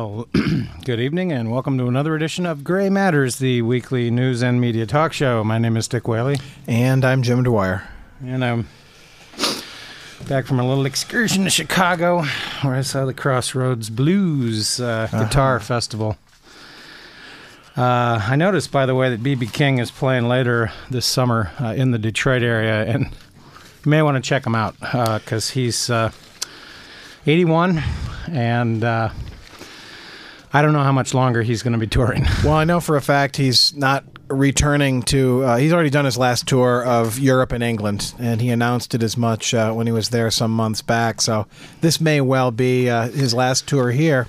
Well, good evening and welcome to another edition of Gray Matters, the weekly news and media talk show. My name is Dick Whaley, And I'm Jim Dwyer. and I'm back from a little excursion to Chicago where I saw the Crossroads Blues uh, Guitar Festival. Uh, I noticed, by the way, that B.B. King is playing later this summer uh, in the Detroit area, and you may want to check him out because he's uh, 81 and uh, I don't know how much longer he's going to be touring. Well, I know for a fact he's not returning to. Uh, he's already done his last tour of Europe and England, and he announced it as much uh, when he was there some months back. So this may well be uh, his last tour here.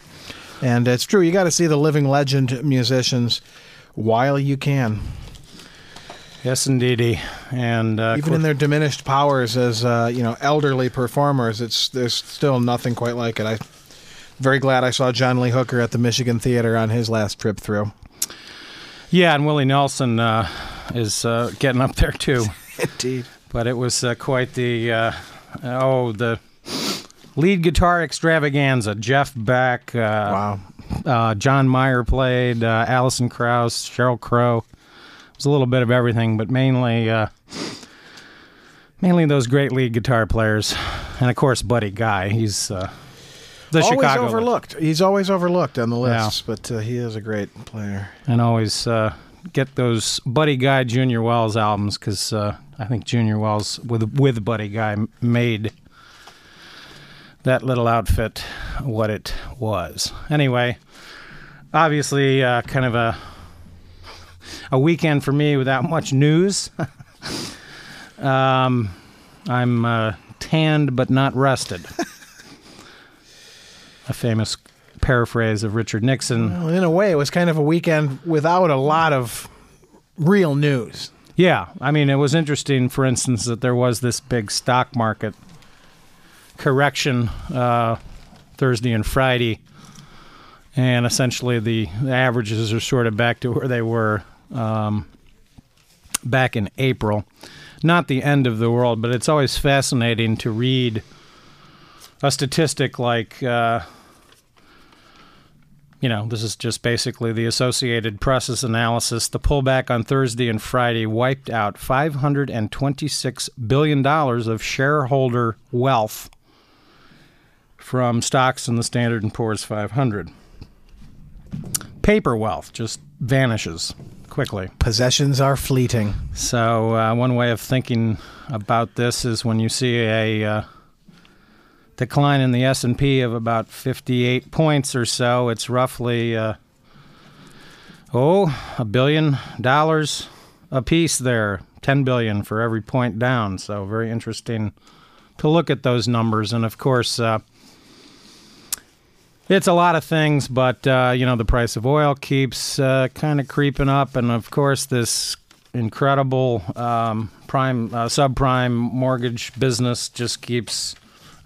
And it's true, you got to see the living legend musicians while you can, yes, indeedy. And uh, even in their diminished powers as uh, you know elderly performers. It's there's still nothing quite like it. I. Very glad I saw John Lee Hooker at the Michigan Theater on his last trip through. yeah, and Willie Nelson uh, is uh, getting up there too. Indeed. But it was uh, quite the uh, oh the lead guitar extravaganza. Jeff Beck, uh, Wow. uh, John Mayer played, uh, Alison Krauss, Sheryl Crow. It was a little bit of everything, but mainly uh, mainly those great lead guitar players, and of course Buddy Guy. He's uh, the always Chicago overlooked. He's always overlooked on the Yeah. lists, but uh, he is a great player. and always uh, get those Buddy Guy Junior Wells albums because uh, I think Junior Wells with with Buddy Guy made that little outfit what it was. Anyway, obviously, uh, kind of a a weekend for me without much news. um, I'm uh, tanned but not rested. a famous paraphrase of Richard Nixon. Well, in a way, it was kind of a weekend without a lot of real news. Yeah, I mean, it was interesting, for instance, that there was this big stock market correction uh, Thursday and Friday, and essentially the, the averages are sort of back to where they were um, back in April. Not the end of the world, but it's always fascinating to read a statistic like. Uh, you know, this is just basically the Associated Press's analysis. The pullback on Thursday and Friday wiped out $526 billion of shareholder wealth from stocks in the Standard & Poor's 500. Paper wealth just vanishes quickly. Possessions are fleeting. So uh, one way of thinking about this is when you see a uh, decline in the S&P of about 58 points or so, it's roughly uh, oh, a billion dollars a piece there, 10 billion for every point down. So very interesting to look at those numbers. And of course uh, it's a lot of things, but uh, you know the price of oil keeps uh, kind of creeping up, and of course this incredible um, prime uh, subprime mortgage business just keeps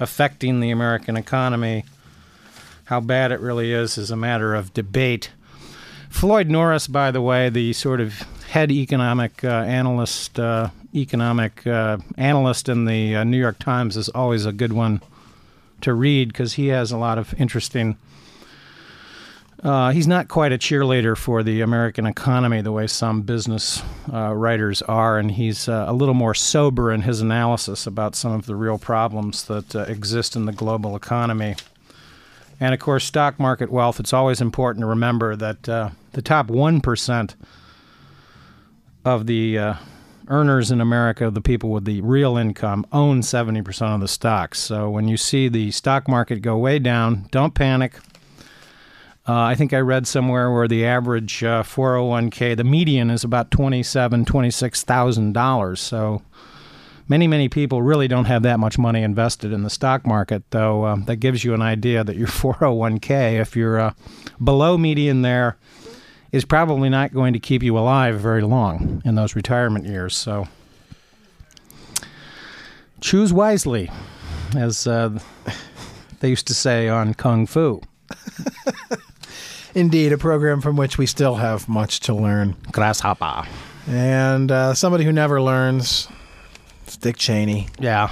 affecting the American economy. How bad it really is is a matter of debate. Floyd Norris, by the way, the sort of head economic uh, analyst, uh, economic uh, analyst in the uh, New York Times, is always a good one to read because he has a lot of interesting. Uh, he's not quite a cheerleader for the American economy the way some business uh, writers are, and he's uh, a little more sober in his analysis about some of the real problems that uh, exist in the global economy. And of course, stock market wealth, it's always important to remember that uh, the top 1% of the uh, earners in America, the people with the real income, own 70% of the stocks. So when you see the stock market go way down, don't panic. Uh, I think I read somewhere where the average uh, 401k, the median is about twenty-seven, twenty-six thousand dollars. So many, many people really don't have that much money invested in the stock market. Though um, that gives you an idea that your 401k, if you're uh, below median there, is probably not going to keep you alive very long in those retirement years. So choose wisely, as uh, they used to say on Kung Fu. Indeed, a program from which we still have much to learn. Grasshopper. And uh, somebody who never learns, it's Dick Cheney. Yeah.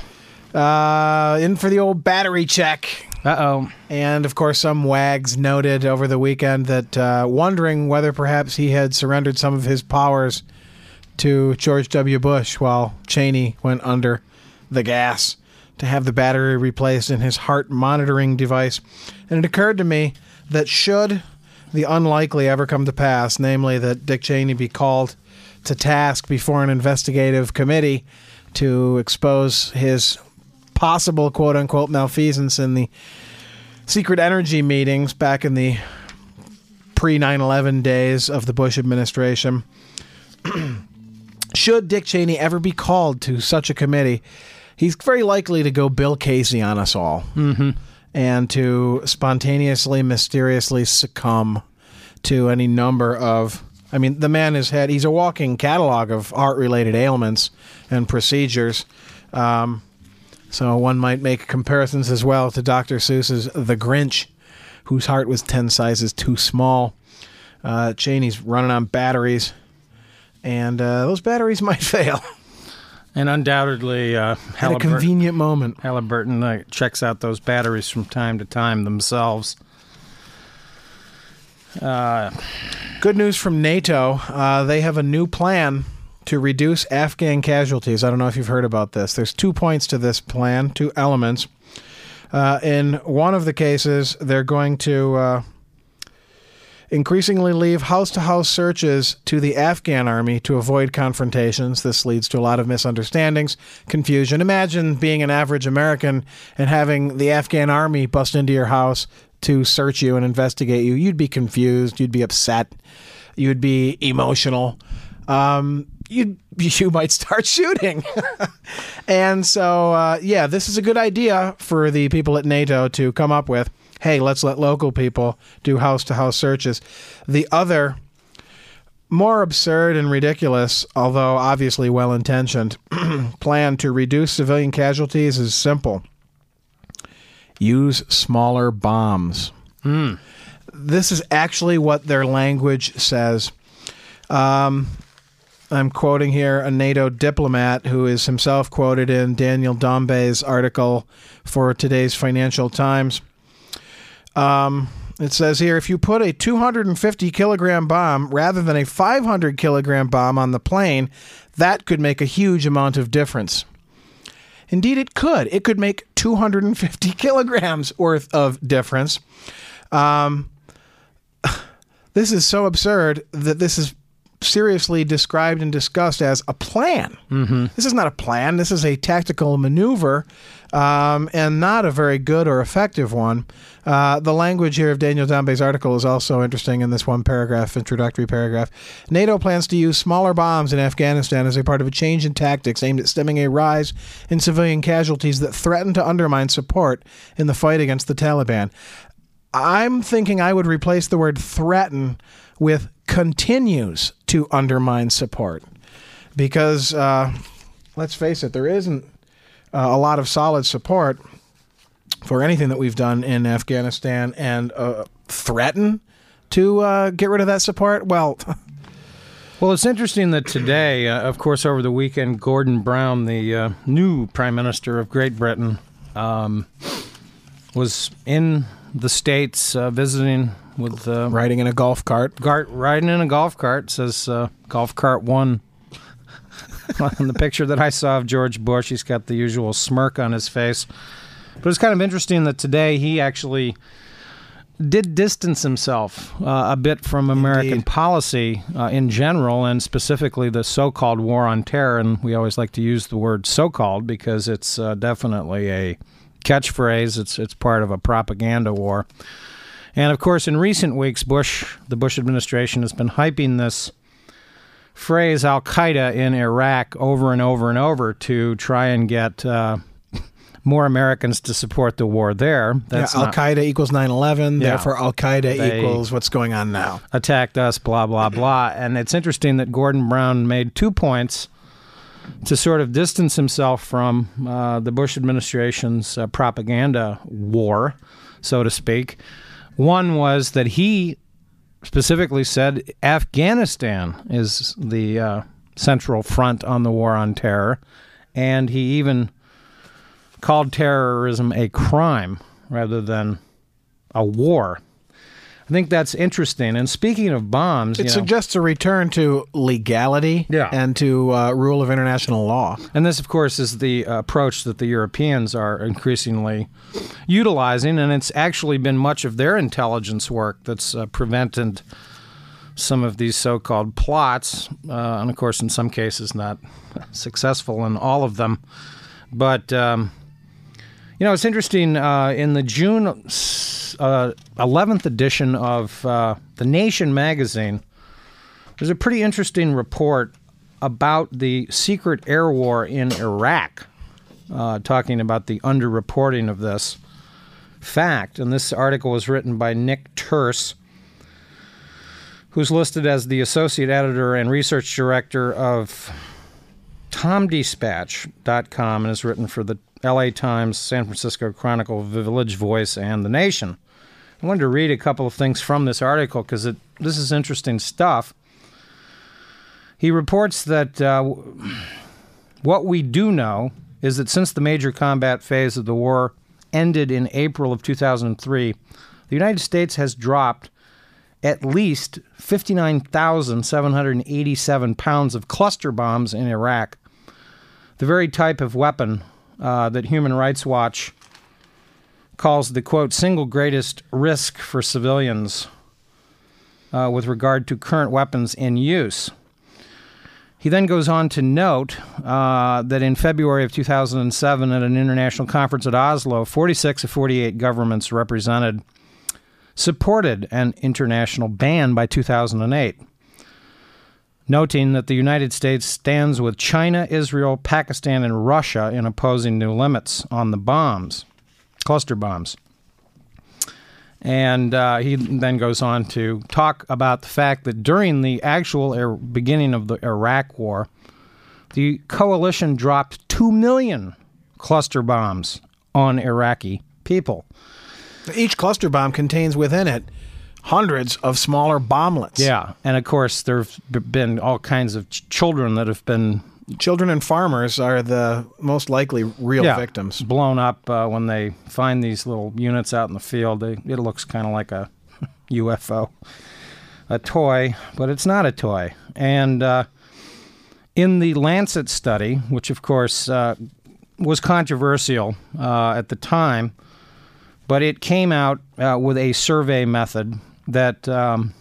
Uh, in for the old battery check. Uh oh. And of course, some wags noted over the weekend that uh, wondering whether perhaps he had surrendered some of his powers to George W. Bush while Cheney went under the gas to have the battery replaced in his heart monitoring device. And it occurred to me that should the unlikely ever come to pass, namely that Dick Cheney be called to task before an investigative committee to expose his possible quote unquote malfeasance in the secret energy meetings back in the pre 9 11 days of the Bush administration. Should Dick Cheney ever be called to such a committee, he's very likely to go Bill Casey on us all Mm-hmm. And to spontaneously, mysteriously succumb to any number of. I mean, the man has had, he's a walking catalog of heart related ailments and procedures. Um, so one might make comparisons as well to Dr. Seuss's The Grinch, whose heart was 10 sizes too small. Uh, Cheney's running on batteries, and uh, those batteries might fail And undoubtedly, uh, at a convenient moment. Halliburton uh, checks out those batteries from time to time themselves. Uh, Good news from NATO. Uh, they have a new plan to reduce Afghan casualties. I don't know if you've heard about this. There's two points to this plan, two elements. Uh, in one of the cases, they're going to uh, increasingly leave house to house searches to the Afghan army to avoid confrontations. This leads to a lot of misunderstandings, confusion. Imagine being an average American and having the Afghan army bust into your house to search you and investigate you. You'd be confused, you'd be upset, you'd be emotional. Um, you you might start shooting. and so, uh, yeah, this is a good idea for the people at NATO to come up with. Hey, let's let local people do house to house searches. The other, more absurd and ridiculous, although obviously well intentioned, plan to reduce civilian casualties is simple use smaller bombs. This is actually what their language says. Um, I'm quoting here a NATO diplomat who is himself quoted in Daniel Dombey's article for today's Financial Times. Um, it says here if you put a 250 kilogram bomb rather than a 500 kilogram bomb on the plane, that could make a huge amount of difference. Indeed, it could. It could make 250 kilograms worth of difference. Um, this is so absurd that this is seriously described and discussed as a plan. Mm-hmm. This is not a plan. This is a tactical maneuver, um, and not a very good or effective one. Uh, the language here of Daniel Dombey's article is also interesting in this one paragraph, introductory paragraph. NATO plans to use smaller bombs in Afghanistan as a part of a change in tactics aimed at stemming a rise in civilian casualties that threaten to undermine support in the fight against the Taliban. I'm thinking I would replace the word threaten with continues to undermine support. Because, uh, let's face it, there isn't uh, a lot of solid support for anything that we've done in Afghanistan and uh, threaten to uh, get rid of that support. Well, well, it's interesting that today, uh, of course, over the weekend, Gordon Brown, the uh, new Prime Minister of Great Britain, um, was in the States uh, visiting with uh, riding in a golf cart. Gart riding in a golf cart says uh, golf cart one. on the picture that I saw of George Bush, he's got the usual smirk on his face. But it's kind of interesting that today he actually did distance himself uh, a bit from American Indeed. policy uh, in general, and specifically the so-called war on terror. And we always like to use the word "so-called" because it's uh, definitely a catchphrase. It's it's part of a propaganda war. And of course, in recent weeks, Bush, the Bush administration, has been hyping this phrase Al Qaeda in Iraq over and over and over to try and get uh, more Americans to support the war there. That's yeah, Al Qaeda equals 9 11, Yeah. therefore Al Qaeda equals what's going on now. attacked us, blah, blah, blah. And it's interesting that Gordon Brown made two points to sort of distance himself from uh, the Bush administration's uh, propaganda war, so to speak. One was that he specifically said Afghanistan is the uh, central front on the war on terror, and he even called terrorism a crime. rather than a war. I think that's interesting. And speaking of bombs, It you know, suggests a return to legality Yeah. and to uh, rule of international law. and this, of course, is the approach that the Europeans are increasingly utilizing, and it's actually been much of their intelligence work that's uh, prevented some of these so-called plots, uh, and of course, in some cases, not successful in all of them. But um, you know, it's interesting. Uh, in the June uh, 11th edition of uh, the Nation magazine, there's a pretty interesting report about the secret air war in Iraq, uh, talking about the underreporting of this fact. And this article was written by Nick Turse, who's listed as the associate editor and research director of TomDispatch.com and is written for the LA Times, San Francisco Chronicle, Village Voice, and The Nation. I wanted to read a couple of things from this article because this is interesting stuff. He reports that uh, what we do know is that since the major combat phase of the war ended in April of 2003, the United States has dropped at least 59,787 pounds of cluster bombs in Iraq, the very type of weapon uh, that Human Rights Watch calls the quote single greatest risk for civilians uh, with regard to current weapons in use. He then goes on to note uh, that in February of 2007, at an international conference at Oslo, 46 of 48 governments represented supported an international ban by 2008, noting that the United States stands with China, Israel, Pakistan, and Russia in opposing new limits on the bombs, cluster bombs. And uh, he then goes on to talk about the fact that during the actual er- beginning of the Iraq War, the coalition dropped 2 million cluster bombs on Iraqi people. Each cluster bomb contains within it hundreds of smaller bomblets. Yeah. And of course, there have been all kinds of ch- children that have been Children and farmers are the most likely real yeah, victims. blown up uh, when they find these little units out in the field. They, it looks kind of like a UFO, a toy, but it's not a toy. And uh, in the Lancet study, which of course uh, was controversial uh, at the time, but it came out uh, with a survey method that um,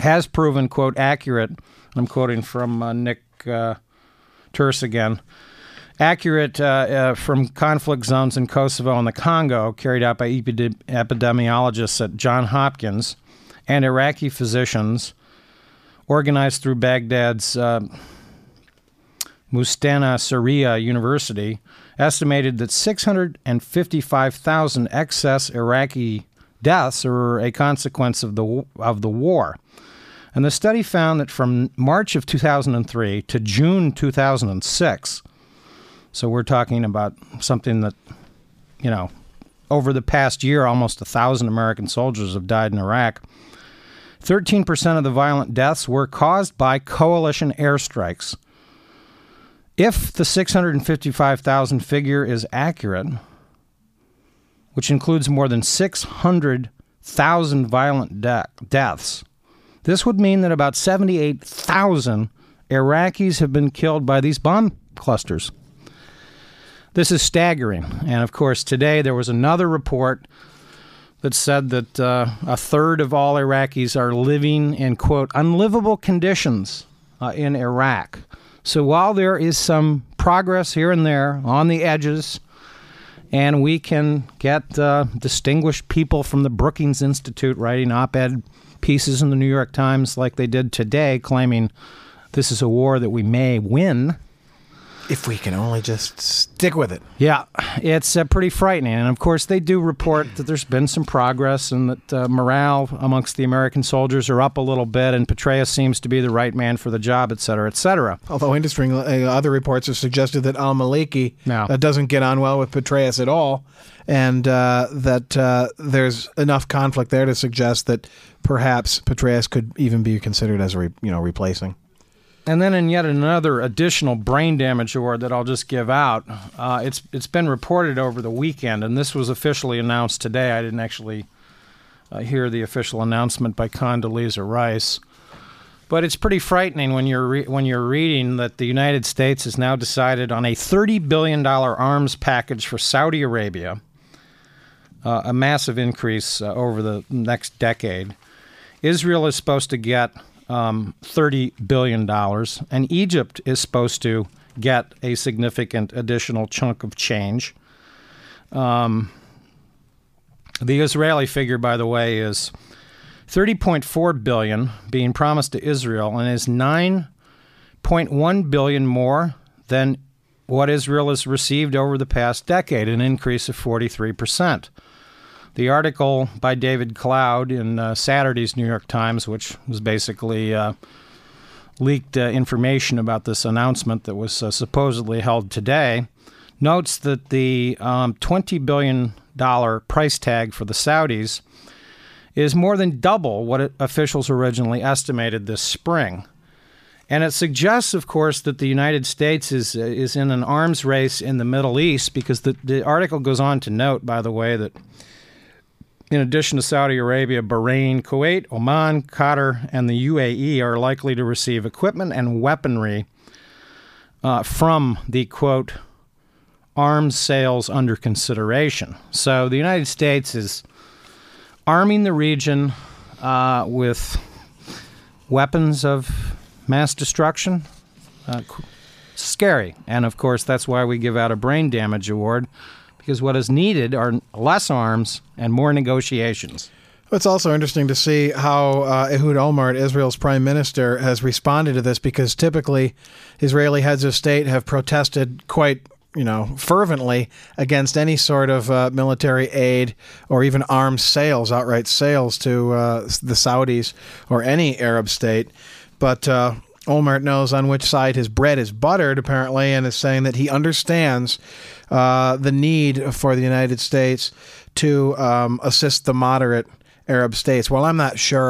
has proven, quote, accurate. I'm quoting from uh, Nick uh, Turse again. Accurate uh, uh, from conflict zones in Kosovo and the Congo, carried out by epide- epidemiologists at Johns Hopkins and Iraqi physicians, organized through Baghdad's uh, Mustansiriya University, estimated that 655,000 excess Iraqi deaths are a consequence of the of the war. And the study found that from March of 2003 to June 2006, so we're talking about something that, you know, over the past year, almost a thousand American soldiers have died in Iraq. 13% of the violent deaths were caused by coalition airstrikes. If the 655,000 figure is accurate, which includes more than 600,000 violent de- deaths, this would mean that about 78,000 Iraqis have been killed by these bomb clusters. This is staggering. And of course, today there was another report that said that uh, a third of all Iraqis are living in, quote, unlivable conditions uh, in Iraq. So while there is some progress here and there on the edges, and we can get uh, distinguished people from the Brookings Institute writing op ed pieces in the New York Times like they did today, claiming this is a war that we may win. If we can only just stick with it. Yeah, it's uh, pretty frightening. And of course, they do report that there's been some progress and that uh, morale amongst the American soldiers are up a little bit, and Petraeus seems to be the right man for the job, et cetera, et cetera. Although interesting, uh, other reports have suggested that Al Maliki No. uh, doesn't get on well with Petraeus at all, and uh, that uh, there's enough conflict there to suggest that perhaps Petraeus could even be considered as a re- you know replacing. And then in yet another additional brain damage award that I'll just give out, uh, it's it's been reported over the weekend, and this was officially announced today. I didn't actually uh, hear the official announcement by Condoleezza Rice, but it's pretty frightening when you're re- when you're reading that the United States has now decided on a thirty billion dollar arms package for Saudi Arabia, uh, a massive increase uh, over the next decade. Israel is supposed to get um, $30 billion, and Egypt is supposed to get a significant additional chunk of change. Um, the Israeli figure, by the way, is 30.4 billion being promised to Israel and is 9.1 billion more than what Israel has received over the past decade, an increase of 43 percent. The article by David Cloud in uh, Saturday's New York Times, which was basically uh, leaked uh, information about this announcement that was uh, supposedly held today, notes that the um, $20 billion price tag for the Saudis is more than double what officials originally estimated this spring. And it suggests, of course, that the United States is uh, is in an arms race in the Middle East because the, the article goes on to note, by the way, that in addition to Saudi Arabia, Bahrain, Kuwait, Oman, Qatar, and the UAE are likely to receive equipment and weaponry uh, from the quote arms sales under consideration. So the United States is arming the region uh, with weapons of mass destruction. Uh, scary. And of course, that's why we give out a brain damage award because what is needed are less arms and more negotiations. It's also interesting to see how uh, Ehud Olmert, Israel's prime minister, has responded to this because typically Israeli heads of state have protested quite you know, fervently against any sort of uh, military aid or even arms sales, outright sales to uh, the Saudis or any Arab state. But uh, Olmert knows on which side his bread is buttered, apparently, and is saying that he understands uh, the need for the United States to um, assist the moderate Arab states. Well, I'm not sure